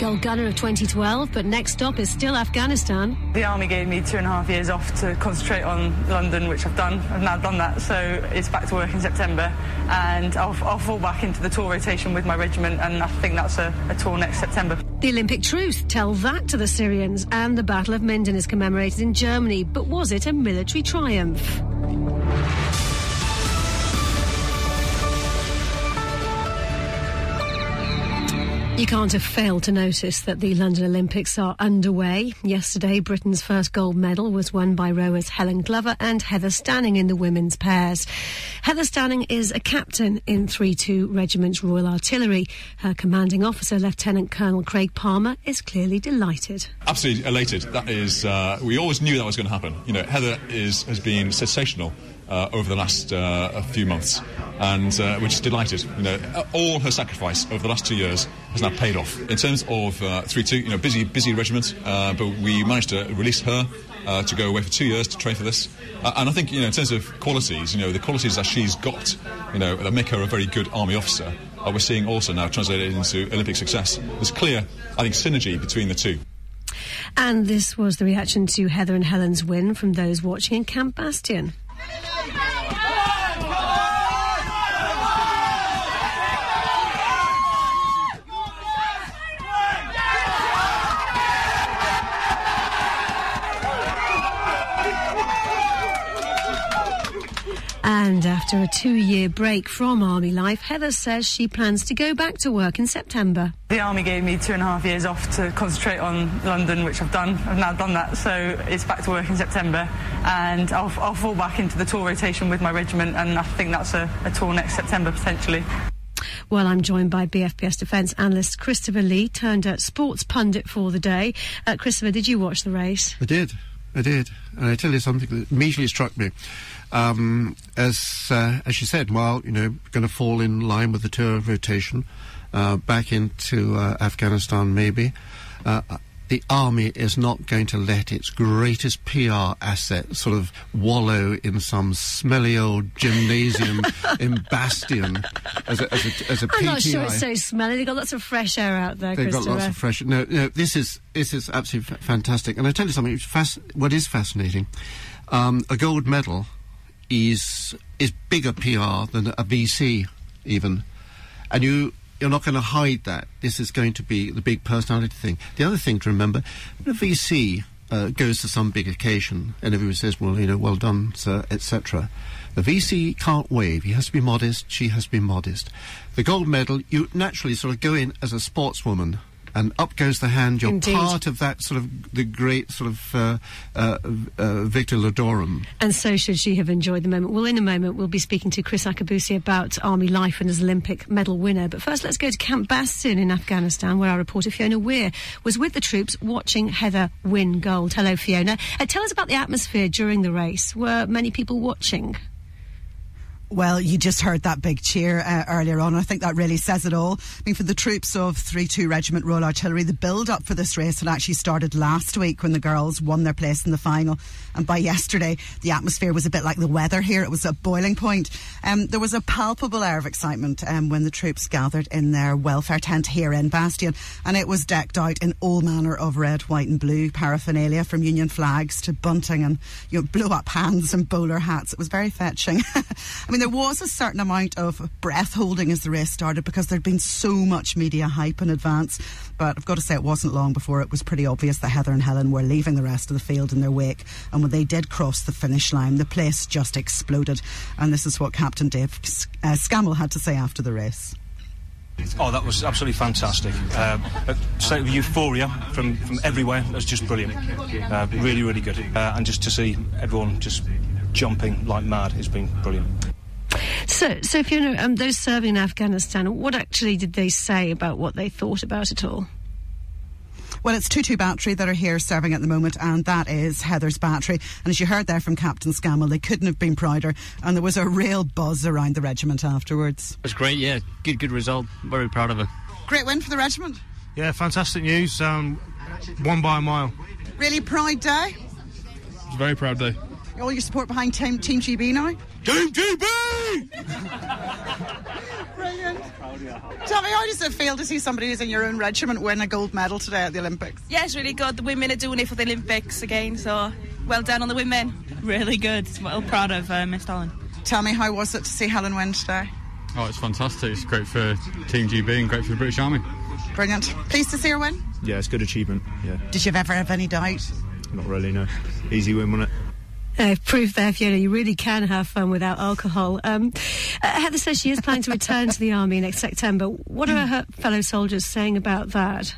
goal gunner of 2012, but next stop is still Afghanistan. The army gave me two and a half years off to concentrate on London, which I've done. I've now done that, so it's back to work in September, and I'll, I'll fall back into the tour rotation with my regiment, and I think that's a, a tour next September. The Olympic truce, tell that to the Syrians. And the Battle of Minden is commemorated in Germany, but was it a military triumph? You can't have failed to notice that the London Olympics are underway. Yesterday, Britain's first gold medal was won by rowers Helen Glover and Heather Stanning in the women's pairs. Heather Stanning is a captain in 3-2 Regiment's Royal Artillery. Her commanding officer, Lieutenant Colonel Craig Palmer, is clearly delighted. absolutely elated. That is, uh, we always knew that was going to happen. You know, Heather is has been sensational over the last uh, few months, and uh, we're just delighted. You know, all her sacrifice over the last two years has now paid off. In terms of uh, three two, you know, busy busy regiment, uh, but we managed to release her. Uh, to go away for two years to train for this, uh, and I think you know in terms of qualities, you know the qualities that she's got, you know that make her a very good army officer. Uh, we're seeing also now translated into Olympic success. There's clear, I think, synergy between the two. And this was the reaction to Heather and Helen's win from those watching in Camp Bastion. And after a two year break from army life, Heather says she plans to go back to work in September. The army gave me two and a half years off to concentrate on London, which I've done. I've now done that, so it's back to work in September, and I'll, I'll fall back into the tour rotation with my regiment, and I think that's a, a tour next September potentially. Well, I'm joined by BFBS defence analyst Christopher Lee, turned out sports pundit for the day. Uh, Christopher, did you watch the race? I did. I did. And I tell you something that immediately struck me. Um, as uh, as you said, well, you know, going to fall in line with the tour rotation, uh, back into uh, Afghanistan maybe. The army is not going to let its greatest PR asset sort of wallow in some smelly old gymnasium in Bastion as a, as a, as a I'm not sure it's so smelly. They've got lots of fresh air out there, They've got lots of fresh. No, no, this is this is absolutely fa- fantastic. And I tell you something. It's fas- what is fascinating? Um, a gold medal is is bigger PR than a VC, even, and you. You're not going to hide that. This is going to be the big personality thing. The other thing to remember, a VC uh, goes to some big occasion and everyone says, well, you know, well done, sir, etc. The VC can't wave. He has to be modest. She has to be modest. The gold medal, you naturally sort of go in as a sportswoman. And up goes the hand. You're Indeed. part of that sort of the great sort of uh, uh, uh, victor ludorum. And so should she have enjoyed the moment. Well, in a moment, we'll be speaking to Chris Akabusi about Army life and as Olympic medal winner. But first, let's go to Camp Bastion in Afghanistan, where our reporter Fiona Weir was with the troops watching Heather win gold. Hello, Fiona. Uh, tell us about the atmosphere during the race. Were many people watching? Well, you just heard that big cheer uh, earlier on. I think that really says it all. I mean, for the troops of 3-2 Regiment Royal Artillery, the build-up for this race had actually started last week when the girls won their place in the final. And by yesterday, the atmosphere was a bit like the weather here. It was at boiling point. Um, there was a palpable air of excitement um, when the troops gathered in their welfare tent here in Bastion. And it was decked out in all manner of red, white and blue paraphernalia from Union flags to bunting and you know, blow-up hands and bowler hats. It was very fetching. I mean, there was a certain amount of breath holding as the race started because there'd been so much media hype in advance. But I've got to say, it wasn't long before it was pretty obvious that Heather and Helen were leaving the rest of the field in their wake. And when they did cross the finish line, the place just exploded. And this is what Captain Dave uh, Scammell had to say after the race. Oh, that was absolutely fantastic. Uh, a state of euphoria from, from everywhere. It was just brilliant. Uh, really, really good. Uh, and just to see everyone just jumping like mad has been brilliant. So, so Fiona, um, those serving in Afghanistan, what actually did they say about what they thought about it all? Well, it's 2 2 battery that are here serving at the moment, and that is Heather's battery. And as you heard there from Captain Scammell, they couldn't have been prouder, and there was a real buzz around the regiment afterwards. It was great, yeah. Good, good result. Very proud of it. Great win for the regiment. Yeah, fantastic news. Um, won by a mile. Really proud day. Very proud day. All your support behind Team, team GB now? Team GB! Brilliant. Tell me, how does it feel to see somebody who's in your own regiment win a gold medal today at the Olympics? Yeah, it's really good. The women are doing it for the Olympics again, so well done on the women. Really good. Well proud of uh, Miss Helen. Tell me, how was it to see Helen win today? Oh, it's fantastic. It's great for Team GB and great for the British Army. Brilliant. Pleased to see her win? Yeah, it's good achievement. Yeah. Did you ever have any doubt? Not really, no. Easy win, wasn't it? Uh, proof there, Fiona, you really can have fun without alcohol. Um, uh, Heather says she is planning to return to the army next September. What are her fellow soldiers saying about that?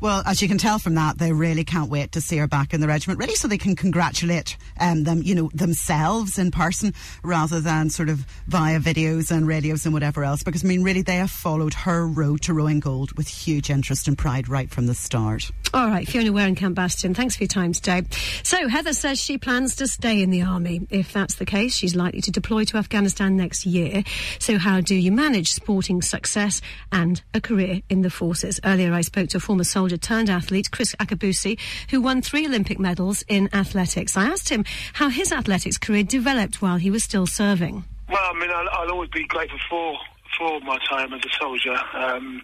Well, as you can tell from that, they really can't wait to see her back in the regiment, really, so they can congratulate um, them, you know, themselves in person rather than sort of via videos and radios and whatever else. Because I mean, really, they have followed her road to rowing gold with huge interest and pride right from the start. All right, Fiona Weir and Camp Bastion, thanks for your time today. So, Heather says she plans to stay in the army. If that's the case, she's likely to deploy to Afghanistan next year. So, how do you manage sporting success and a career in the forces? Earlier, I spoke to a former soldier turned athlete, Chris Akabusi, who won three Olympic medals in athletics. I asked him how his athletics career developed while he was still serving. Well, I mean, I'll, I'll always be grateful for for my time as a soldier. Um,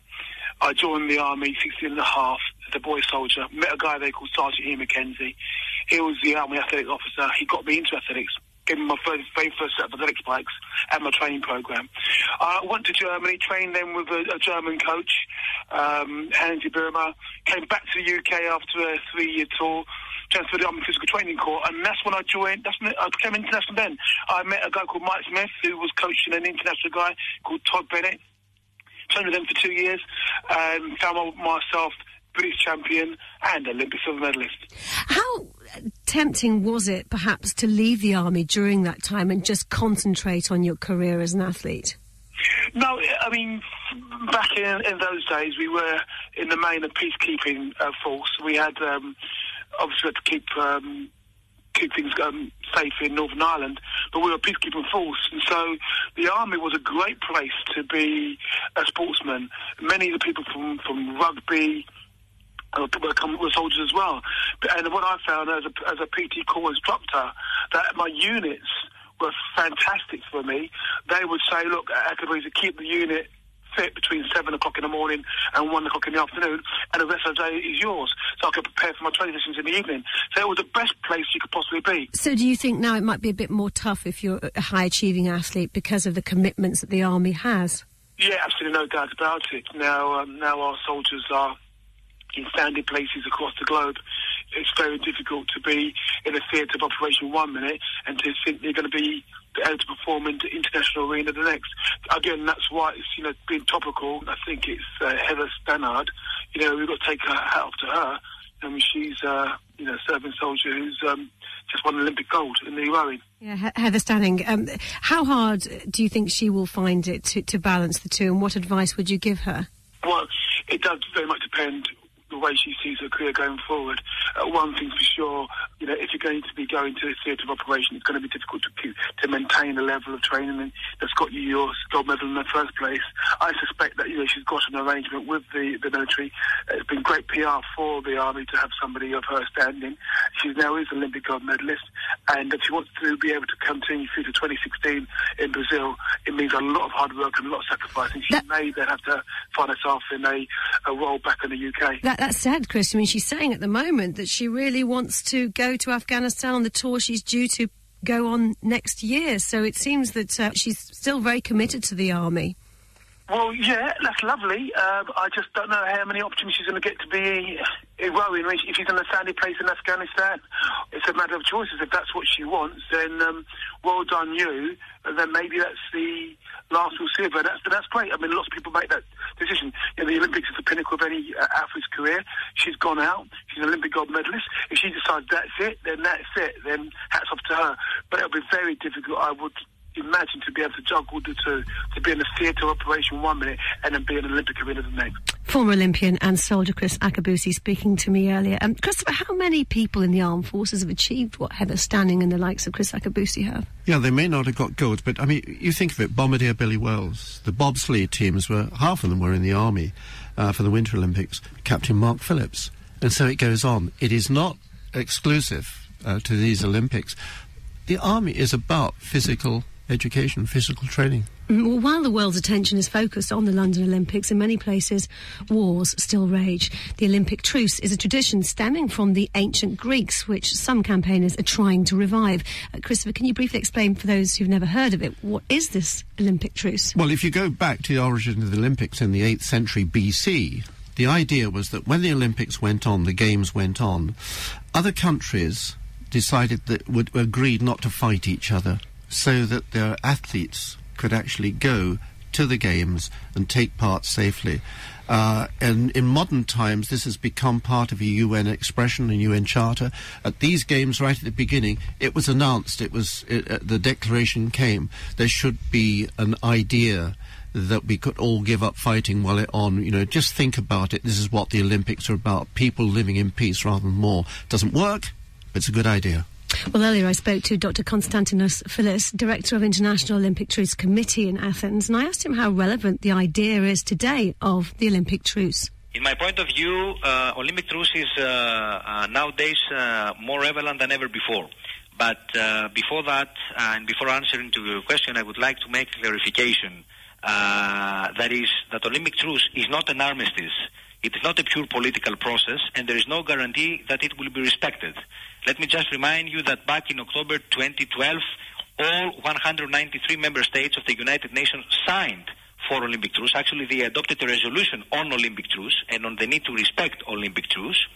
I joined the army 16 and a half a boy soldier. Met a guy there called Sergeant Ian McKenzie. He was the army athletic officer. He got me into athletics. Gave me my first, very first set of athletics bikes and my training program. I went to Germany, trained then with a, a German coach, um, Hansi Burma. Came back to the UK after a three-year tour transferred to the Army Physical Training Corps, and that's when I joined. That's when I became international. Then I met a guy called Mike Smith, who was coaching an international guy called Todd Bennett. Trained with them for two years, and found myself British champion and Olympic silver medalist. How tempting was it, perhaps, to leave the army during that time and just concentrate on your career as an athlete? No, I mean, back in, in those days, we were in the main a peacekeeping uh, force. We had um, obviously had to keep um, keep things um, safe in Northern Ireland, but we were a peacekeeping force, and so the army was a great place to be a sportsman. Many of the people from from rugby. Uh, come were soldiers as well, and what I found as a, as a PT corps instructor that my units were fantastic for me. They would say, "Look, Akabusi, keep the unit fit between seven o'clock in the morning and one o'clock in the afternoon, and the rest of the day is yours. So I could prepare for my training sessions in the evening. So it was the best place you could possibly be. So do you think now it might be a bit more tough if you're a high achieving athlete because of the commitments that the army has? Yeah, absolutely no doubt about it. Now, um, now our soldiers are in standing places across the globe. It's very difficult to be in a theatre of operation one minute and to think they're going to be able to perform in the international arena the next. Again, that's why it's, you know, being topical. I think it's uh, Heather Stannard. You know, we've got to take her hat off to her. I mean, she's, uh, you know, a serving soldier who's um, just won Olympic gold in the rowing. Yeah, Heather Stanning, um, how hard do you think she will find it to, to balance the two, and what advice would you give her? Well, it does very much depend the way she sees her career going forward. Uh, one thing for sure, you know, if you're going to be going to a theatre of operation, it's going to be difficult to to maintain the level of training that's got you your gold medal in the first place. I suspect that you know she's got an arrangement with the, the military. It's been great PR for the army to have somebody of her standing. She now is an Olympic gold medalist, and if she wants to be able to continue through to 2016 in Brazil, it means a lot of hard work and a lot of sacrifice, and she may then have to find herself in a, a role back in the UK. That, that's sad, Chris. I mean, she's saying at the moment that she really wants to go to Afghanistan on the tour she's due to go on next year. So it seems that uh, she's still very committed to the army. Well, yeah, that's lovely. Um, I just don't know how many opportunities she's going to get to be in rowing if she's in a sandy place in Afghanistan. It's a matter of choices. If that's what she wants, then um, well done you. And then maybe that's the last see of. That's, that's great. I mean, lots of people make that decision. You know, the Olympics is the pinnacle of any uh, athlete's career. She's gone out. She's an Olympic gold medalist. If she decides that's it, then that's it. Then hats off to her. But it'll be very difficult, I would imagine to be able to juggle the two, to be in a theatre operation one minute and then be in an Olympic arena the next. Former Olympian and soldier Chris Akabusi speaking to me earlier. Um, Christopher, how many people in the armed forces have achieved what Heather Stanning and the likes of Chris Akabusi have? Yeah, they may not have got gold, but I mean, you think of it, Bombardier Billy Wells, the bobsleigh teams were, half of them were in the army uh, for the Winter Olympics, Captain Mark Phillips. And so it goes on. It is not exclusive uh, to these Olympics. The army is about physical education, physical training. Mm, Well, while the world's attention is focused on the London Olympics, in many places wars still rage. The Olympic truce is a tradition stemming from the ancient Greeks, which some campaigners are trying to revive. Uh, Christopher, can you briefly explain for those who've never heard of it, what is this Olympic truce? Well, if you go back to the origin of the Olympics in the 8th century BC, the idea was that when the Olympics went on, the Games went on, other countries decided that would agreed not to fight each other so that their athletes could actually go to the Games and take part safely. Uh, and in modern times, this has become part of a UN expression and UN charter. At these games, right at the beginning, it was announced. It was it, uh, the declaration came. There should be an idea that we could all give up fighting while it on. You know, just think about it. This is what the Olympics are about: people living in peace rather than more. Doesn't work, but it's a good idea. Well, earlier I spoke to Dr. Konstantinos Philis, Director of International Olympic Truce Committee in Athens, and I asked him how relevant the idea is today of the Olympic truce. In my point of view, uh, Olympic truce is uh, uh, nowadays uh, more relevant than ever before. But uh, before that, uh, and before answering to your question, I would like to make clarification. That is, that Olympic truce is not an armistice. It is not a pure political process, and there is no guarantee that it will be respected. Let me just remind you that back in October 2012, all 193 member states of the United Nations signed for Olympic truce. Actually, they adopted a resolution on Olympic truce and on the need to respect Olympic truce.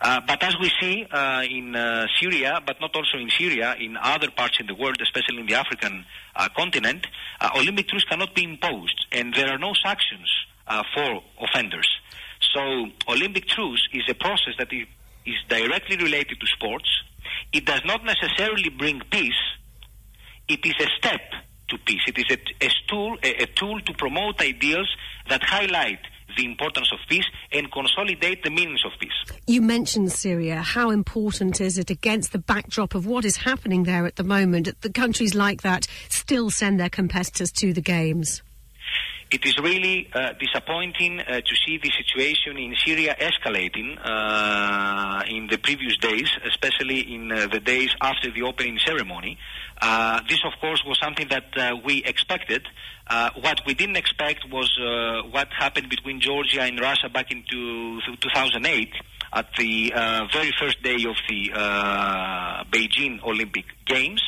Uh, but as we see uh, in uh, Syria, but not also in Syria, in other parts in the world, especially in the African uh, continent, uh, Olympic truce cannot be imposed, and there are no sanctions uh, for offenders. So, Olympic truce is a process that is directly related to sports. It does not necessarily bring peace. It is a step to peace. It is a, a tool, a, a tool to promote ideals that highlight the importance of peace and consolidate the meanings of peace. You mentioned Syria. How important is it against the backdrop of what is happening there at the moment? that The countries like that still send their competitors to the Games. It is really uh, disappointing uh, to see the situation in Syria escalating uh, in the previous days, especially in uh, the days after the opening ceremony. Uh, this, of course, was something that uh, we expected. What we didn't expect was what happened between Georgia and Russia back in 2008 at the very first day of the Beijing Olympic Games.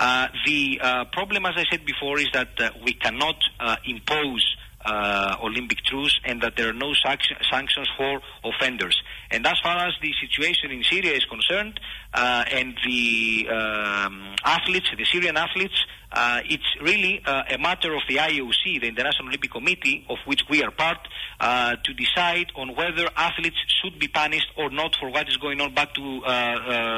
Uh, the uh, problem, as I said before, is that uh, we cannot impose uh, Olympic truce and that there are no sanction- sanctions for offenders. And as far as the situation in Syria is concerned, uh, and the um, athletes, the Syrian athletes, uh, it's really a matter of the IOC, the International Olympic Committee, of which we are part, to decide on whether athletes should be punished or not for what is going on back to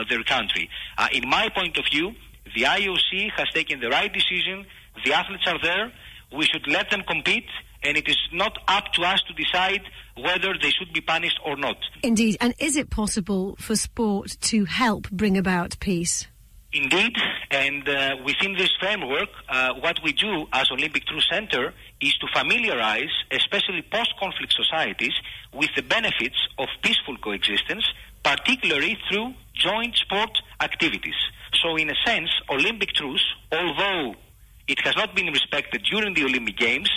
their country. In my point of view, the IOC has taken the right decision. The athletes are there. We should let them compete, and it is not up to us to decide whether they should be punished or not. Indeed. And is it possible for sport to help bring about peace? Indeed, and uh, within this framework, uh, what we do as Olympic Truce Center is to familiarize, especially post-conflict societies, with the benefits of peaceful coexistence, particularly through joint sport activities. So, in a sense, Olympic truce, although it has not been respected during the Olympic Games,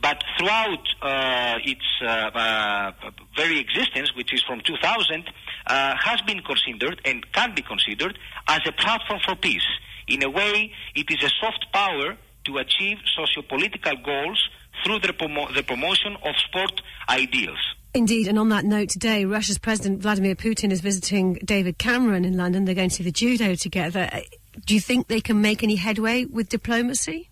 but throughout uh, its uh, uh, very existence, which is from 2000, uh, has been considered and can be considered as a platform for peace. In a way, it is a soft power to achieve socio-political goals through the, promo- the promotion of sport ideals. Indeed, and on that note, today Russia's President Vladimir Putin is visiting David Cameron in London. They're going to the judo together. Uh, Do you think they can make any headway with diplomacy?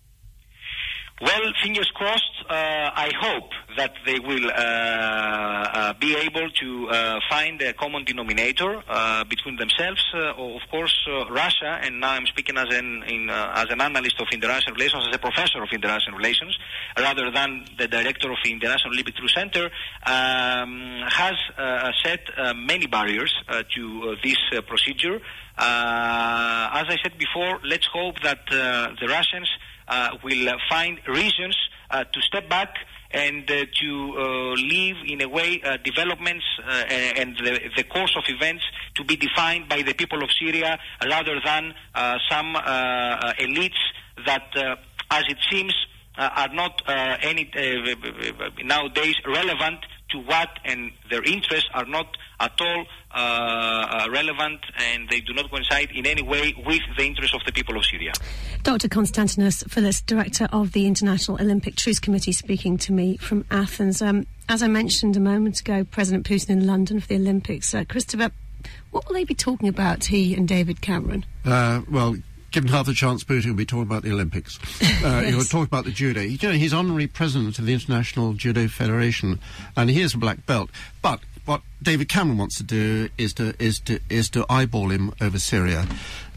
Well, fingers crossed. Uh, I hope that they will uh, uh, be able to uh, find a common denominator uh, between themselves. Uh, of course, Russia, and now I'm speaking as an in, as an analyst of international relations, as a professor of international relations, rather than the director of the International Olympic Truce Center, um, has set many barriers to this procedure. As I said before, let's hope that the Russians Uh, will uh, find reasons uh, to step back and uh, to uh, leave in a way uh, developments and the, the course of events to be defined by the people of Syria rather than some elites that, as it seems, are not any nowadays relevant to what and their interests are not at all uh, uh, relevant and they do not coincide in any way with the interests of the people of Syria. Dr. Konstantinos Philis, Director of the International Olympic Truce Committee, speaking to me from Athens. Um, as I mentioned a moment ago, President Putin in London for the Olympics. Uh, Christopher, what will they be talking about, he and David Cameron? Uh, well, given half a chance, Putin will be talking about the Olympics. Uh, He'll talk about the judo. You know, he's honorary president of the International Judo Federation, and he is a black belt. But what David Cameron wants to do is to is to is to eyeball him over Syria.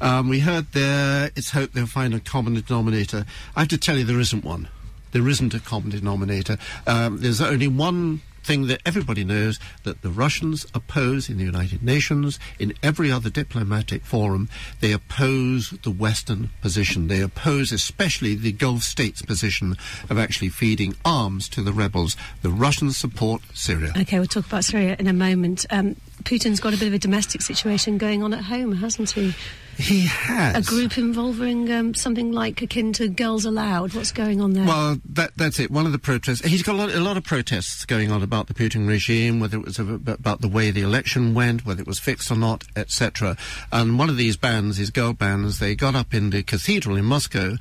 Um, we heard there. It's hoped they'll find a common denominator. I have to tell you, there isn't one. There isn't a common denominator. Um, there's only one thing that everybody knows that the Russians oppose in the United Nations, in every other diplomatic forum, they oppose the Western position. They oppose especially the Gulf states' position of actually feeding arms to the rebels. The Russians support Syria. Okay, we'll talk about Syria in a moment. Um, Putin's got a bit of a domestic situation going on at home, hasn't he? He has. A group involving um, something like akin to Girls Aloud. What's going on there? Well, that, that's it. One of the protests. He's got a lot, a lot of protests going on about the Putin regime, whether it was about the way the election went, whether it was fixed or not, etc. And one of these bands, these girl bands, they got up in the cathedral in Moscow,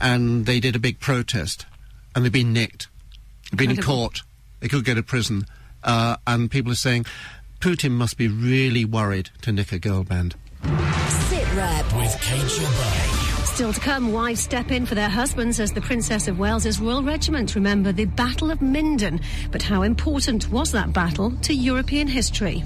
and they did a big protest, and they've been nicked, they've been in Incredible. court, they could go to prison, uh, and people are saying Putin must be really worried to nick a girl band. Sit Rep with Kate Gilbert. Still to come, wives step in for their husbands as the Princess of Wales's Royal Regiment remember the Battle of Minden. But how important was that battle to European history?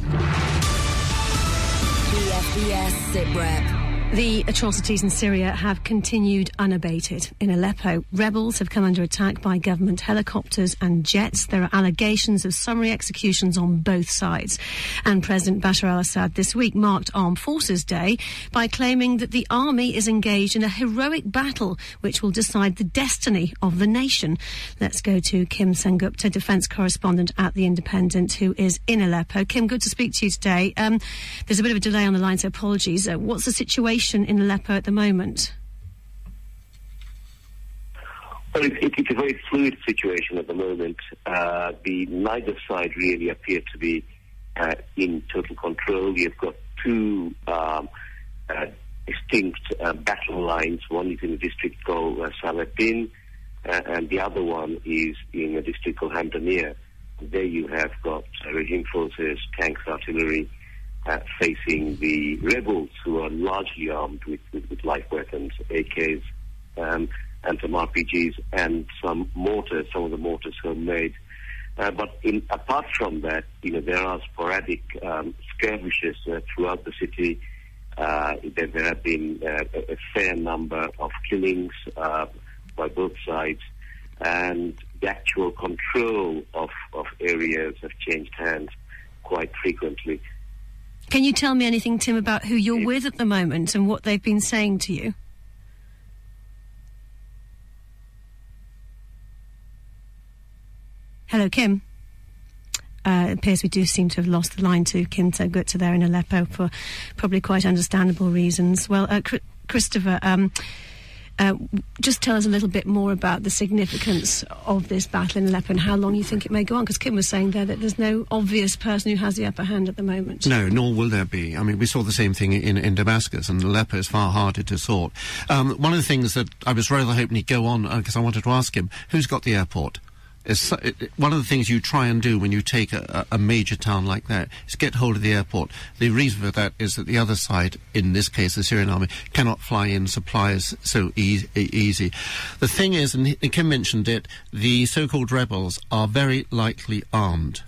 BFBS Sit Rep. The atrocities in Syria have continued unabated. In Aleppo, rebels have come under attack by government helicopters and jets. There are allegations of summary executions on both sides. And President Bashar al Assad this week marked Armed Forces Day by claiming that the army is engaged in a heroic battle which will decide the destiny of the nation. Let's go to Kim Sengupta, defence correspondent at The Independent, who is in Aleppo. Kim, good to speak to you today. Um, there's a bit of a delay on the line, so apologies. Uh, what's the situation in Aleppo at the moment? Well, it, it, it's a very fluid situation at the moment. Uh, the neither side really appear to be uh, in total control. You've got two um, uh, distinct uh, battle lines. One is in a district called uh, uh, and the other one is in a district called Hamdaniya. There you have got uh, regime forces, tanks, artillery, uh, facing the rebels who are largely armed with, with, with light weapons, AKs, um, and some RPGs and some mortars, some of the mortars homemade. Uh, but in, apart from that, you know, there are sporadic um, skirmishes uh, throughout the city. Uh, there, there have been uh, a, a fair number of killings uh, by both sides, and the actual control of, of areas have changed hands quite frequently. Can you tell me anything, Tim, about who you're with at the moment and what they've been saying to you? Hello, Kim. Uh, it appears we do seem to have lost the line to Kim Gupta there in Aleppo for probably quite understandable reasons. Well, uh, Chr- Christopher, um, uh, just tell us a little bit more about the significance of this battle in Aleppo and how long you think it may go on. Because Kim was saying there that there's no obvious person who has the upper hand at the moment. No, nor will there be. I mean, we saw the same thing in, in Damascus, and Aleppo is far harder to sort. Um, one of the things that I was rather hoping he'd go on, because I wanted to ask him, who's got the airport? Is so- it- one of the things you try and do when you take a, a major town like that is get hold of the airport. The reason for that is that the other side, in this case the Syrian army, cannot fly in supplies so e- easy. The thing is, and Kim mentioned it, the so-called rebels are very lightly armed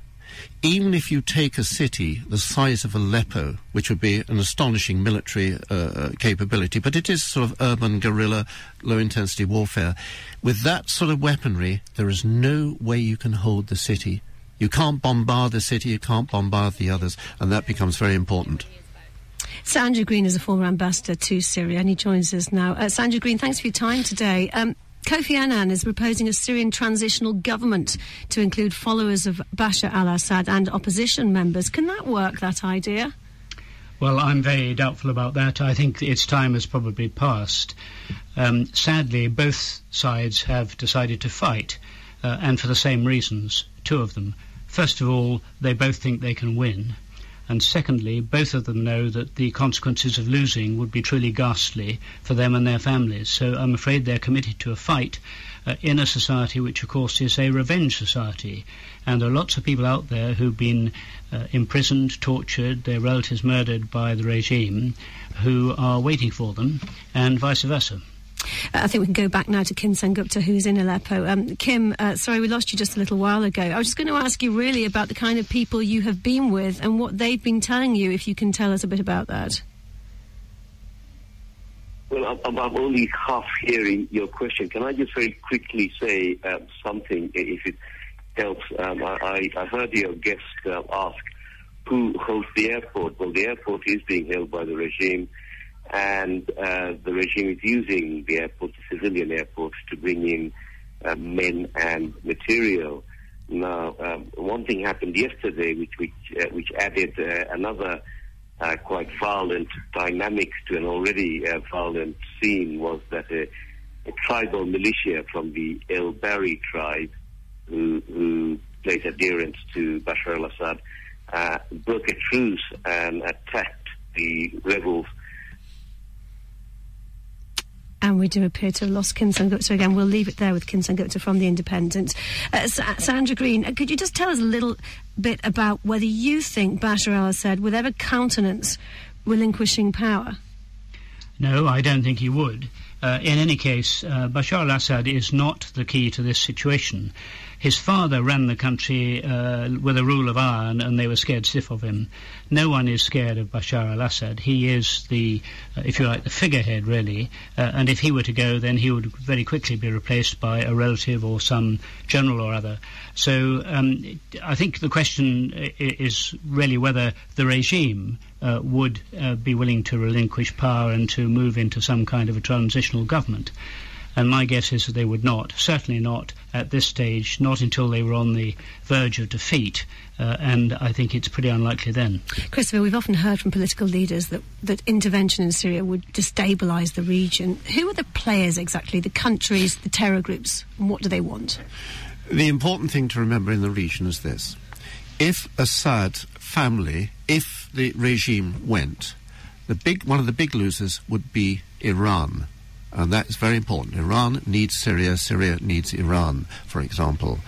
even if you take a city the size of Aleppo, which would be an astonishing military uh, capability, but it is sort of urban guerrilla, low intensity warfare, with that sort of weaponry, there is no way you can hold the city. You can't bombard the city, you can't bombard the others, and that becomes very important. So Andrew Green is a former ambassador to Syria, and he joins us now. Uh, so Andrew Green, thanks for your time today. Um, Kofi Annan is proposing a Syrian transitional government to include followers of Bashar al Assad and opposition members. Can that work, that idea? Well, I'm very doubtful about that. I think its time has probably passed. Um, sadly, both sides have decided to fight, uh, and for the same reasons, two of them. First of all, they both think they can win. And secondly, both of them know that the consequences of losing would be truly ghastly for them and their families. So I'm afraid they're committed to a fight uh, in a society which, of course, is a revenge society. And there are lots of people out there who've been uh, imprisoned, tortured, their relatives murdered by the regime, who are waiting for them, and vice versa. I think we can go back now to Kim Sengupta, who's in Aleppo. Um, Kim, uh, sorry, we lost you just a little while ago. I was just going to ask you really about the kind of people you have been with and what they've been telling you, if you can tell us a bit about that. Well, I'm, I'm only half hearing your question. Can I just very quickly say um, something, if it helps? Um, I, I, heard your guest uh, ask who holds the airport. Well, the airport is being held by the regime and uh, the regime is using the airport, the civilian airport, to bring in uh, men and material. Now, um, one thing happened yesterday, which which, uh, which added uh, another uh, quite violent dynamic to an already uh, violent scene, was that a, a, tribal militia from the El Bari tribe, who, who plays adherence to Bashar al-Assad, broke a truce and attacked the rebels and we do appear to have lost Kim Sengupta again. We'll leave it there with Kim Sengupta from The Independent. Uh, Sir Andrew Green, uh, could you just tell us a little bit about whether you think Bashar al-Assad would ever countenance relinquishing power? No, I don't think he would. Uh, in any case, uh, Bashar al-Assad is not the key to this situation. His father ran the country uh, with a rule of iron, and they were scared stiff of him. No one is scared of Bashar al-Assad. He is the, uh, if you like, the figurehead, really. Uh, and if he were to go, then he would very quickly be replaced by a relative or some general or other. So um, I think the question is really whether the regime uh, would uh, be willing to relinquish power and to move into some kind of a transitional government. And my guess is that they would not. Certainly not at this stage, not until they were on the verge of defeat. Uh, and I think it's pretty unlikely then. Christopher, we've often heard from political leaders that, that intervention in Syria would destabilise the region. Who are the players exactly, the countries, the terror groups, and what do they want? The important thing to remember in the region is this. If Assad family, if the regime went, the big, one of the big losers would be Iran and that is very important. Iran needs Syria, Syria needs Iran, for example.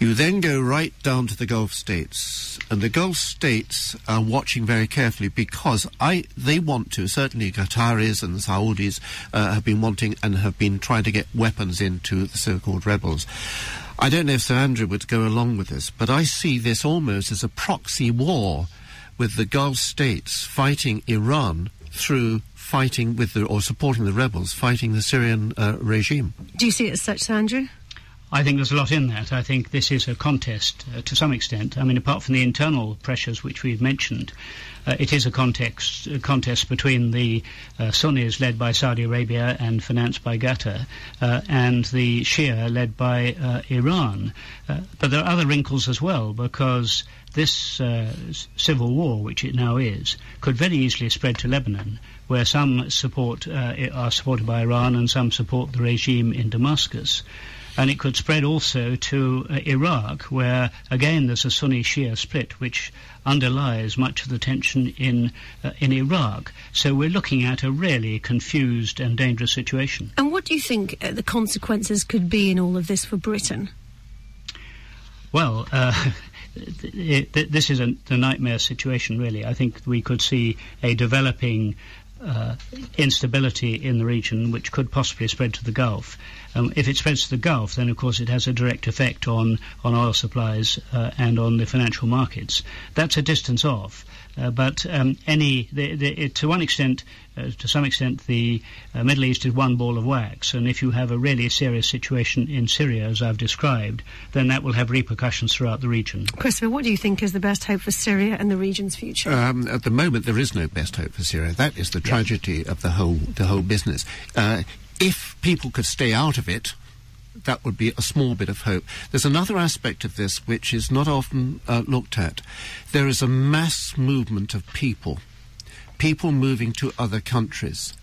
You then go right down to the Gulf states, and the Gulf states are watching very carefully because I they want to. Certainly, Qataris and Saudis uh, have been wanting and have been trying to get weapons into the so-called rebels. I don't know if Sir Andrew would go along with this, but I see this almost as a proxy war with the Gulf states fighting Iran through fighting with the, or supporting the rebels fighting the Syrian uh, regime. Do you see it as such, Sir Andrew? I think there's a lot in that. I think this is a contest uh, to some extent. I mean, apart from the internal pressures which we've mentioned, uh, it is a context, a contest between the uh, Sunnis led by Saudi Arabia and financed by Qatar uh, and the Shia led by uh, Iran. Uh, but there are other wrinkles as well because this civil war, which it now is, could very easily spread to Lebanon where some support uh, are supported by Iran and some support the regime in Damascus. And it could spread also to uh, Iraq, where again there's a Sunni Shia split, which underlies much of the tension in uh, in Iraq. So we're looking at a really confused and dangerous situation. And what do you think uh, the consequences could be in all of this for Britain? Well. Uh, this is a, a, nightmare situation, really. I think we could see a developing uh, instability in the region, which could possibly spread to the Gulf. Um, if it spreads to the Gulf, then of course it has a direct effect on, on oil supplies uh, and on the financial markets. That's a distance off. Uh, but um, any, the, the, to one extent, uh, to some extent, the uh, Middle East is one ball of wax, and if you have a really serious situation in Syria, as I've described, then that will have repercussions throughout the region. Christopher, what do you think is the best hope for Syria and the region's future? Um, at the moment, there is no best hope for Syria. That is the tragedy of the whole the whole business. If people could stay out of it, that would be a small bit of hope. There's another aspect of this which is not often uh, looked at. There is a mass movement of people, people moving to other countries.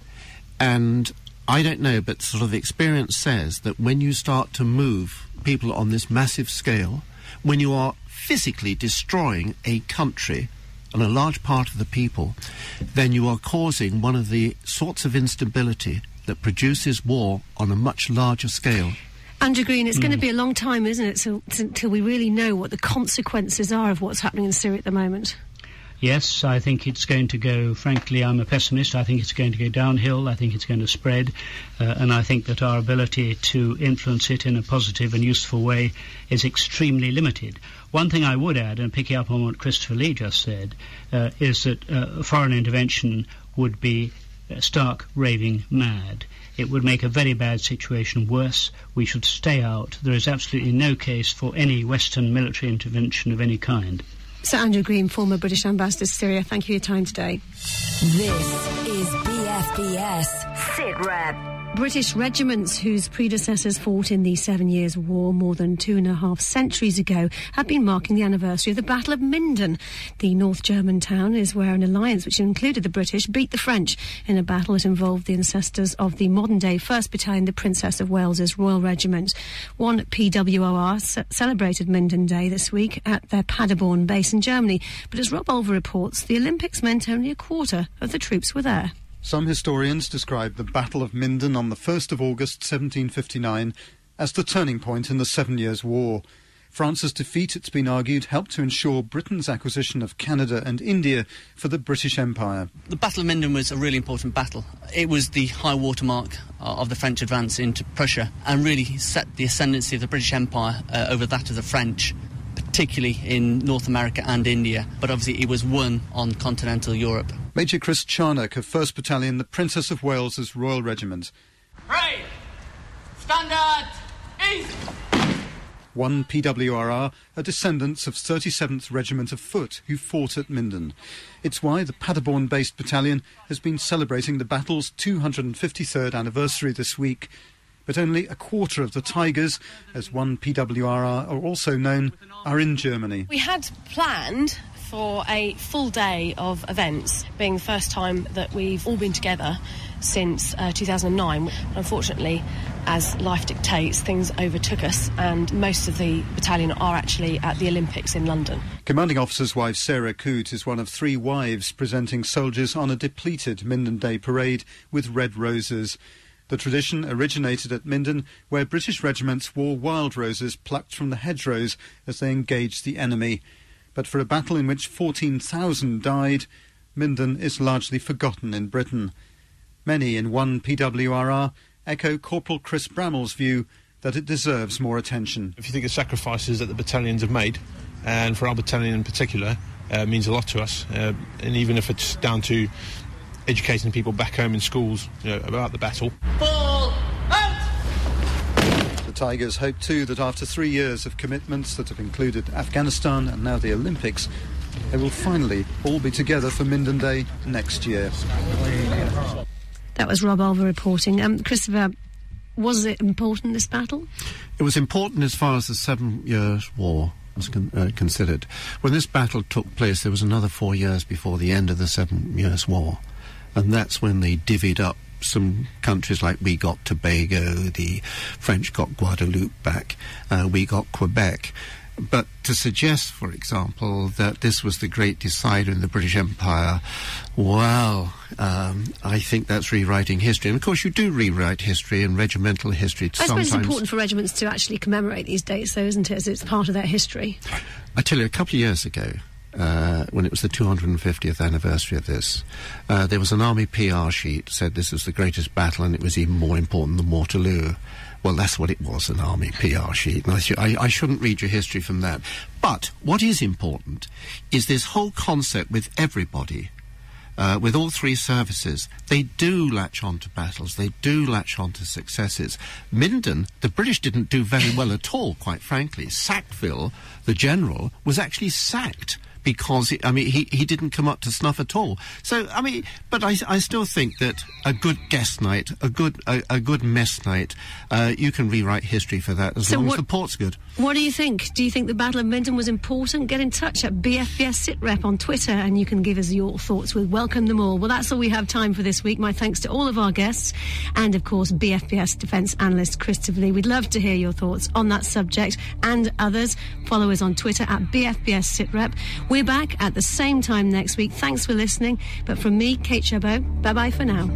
And I don't know, but sort of experience says that when you start to move people on this massive scale, when you are physically destroying a country and a large part of the people, then you are causing one of the sorts of instability that produces war on a much larger scale. Andrew Green, it's mm. going to be a long time, isn't it, till, until we really know what the consequences are of what's happening in Syria at the moment? Yes, I think it's going to go, frankly, I'm a pessimist. I think it's going to go downhill. I think it's going to spread. Uh, and I think that our ability to influence it in a positive and useful way is extremely limited. One thing I would add, and picking up on what Christopher Lee just said, uh, is that uh, foreign intervention would be stark raving mad. It would make a very bad situation worse. We should stay out. There is absolutely no case for any Western military intervention of any kind. Sir Andrew Green, former British ambassador to Syria, thank you for your time today. This is BFBS SITREP. British regiments whose predecessors fought in the Seven Years' War more than two and a half centuries ago have been marking the anniversary of the Battle of Minden. The North German town is where an alliance which included the British beat the French in a battle that involved the ancestors of the modern day 1st Battalion, the Princess of Wales's Royal Regiment. One PWRR c- celebrated Minden Day this week at their Paderborn base in Germany, but as Rob Olver reports, the Olympics meant only a quarter of the troops were there. Some historians describe the Battle of Minden on the 1st of August 1759 as the turning point in the Seven Years' War. France's defeat, it's been argued, helped to ensure Britain's acquisition of Canada and India for the British Empire. The Battle of Minden was a really important battle. It was the high watermark uh, of the French advance into Prussia and really set the ascendancy of the British Empire uh, over that of the French particularly in North America and India, but obviously it was won on continental Europe. Major Chris Charnock of 1st Battalion, the Princess of Wales's Royal Regiment. Right! Standard! East! One PWRR are descendants of 37th Regiment of Foot who fought at Minden. It's why the Paderborn based battalion has been celebrating the battle's 253rd anniversary this week but only a quarter of the Tigers, as one PWRR are also known, are in Germany. We had planned for a full day of events, being the first time that we've all been together since uh, 2009. Unfortunately, as life dictates, things overtook us, and most of the battalion are actually at the Olympics in London. Commanding Officer's wife Sarah Coote is one of three wives presenting soldiers on a depleted Minden Day parade with red roses. The tradition originated at Minden, where British regiments wore wild roses plucked from the hedgerows as they engaged the enemy. But for a battle in which 14,000 died, Minden is largely forgotten in Britain. Many in one PWRR echo Corporal Chris Bramall's view that it deserves more attention. If you think of sacrifices that the battalions have made, and for our battalion in particular, uh, means a lot to us. Uh, and even if it's down to educating people back home in schools you know, about the battle. Ball out! The Tigers hope too that after three years of commitments that have included Afghanistan and now the Olympics, they will finally all be together for Minden Day next year. That was Rob Olver reporting. Um, Christopher, was it important, this battle? It was important as far as the Seven Years' War was con- uh, considered. When this battle took place, there was another four years before the end of the Seven Years' War and that's when they divvied up some countries like we got Tobago, the French got Guadeloupe back, uh, we got Quebec. But to suggest, for example, that this was the great decider in the British Empire, well, um, I think that's rewriting history. And of course, you do rewrite history and regimental history. I suppose it's important for regiments to actually commemorate these dates, though, isn't it? As it's part of their history. I tell you, a couple of years ago, uh, when it was the 250th anniversary of this, uh, there was an army PR sheet said this was the greatest battle and it was even more important than Waterloo. Well, that's what it was, an army PR sheet. I, sh- I, I shouldn't read your history from that. But what is important is this whole concept with everybody uh, with all three services, they do latch on to battles, they do latch on to successes. Minden, the British didn't do very well at all, quite frankly. Sackville, the general, was actually sacked because he, I mean he, he didn't come up to snuff at all. So I mean, but I, I still think that a good guest night, a good a, a good mess night, uh, you can rewrite history for that as So long what- as the port's good. What do you think? Do you think the Battle of Minden was important? Get in touch at BFBS SitRep on Twitter and you can give us your thoughts. We'll welcome them all. Well, that's all we have time for this week. My thanks to all of our guests and, of course, BFBS Defence Analyst Christopher Lee. We'd love to hear your thoughts on that subject and others. Follow us on Twitter at BFBS SitRep. We're back at the same time next week. Thanks for listening. But from me, Kate Chabot, bye bye for now.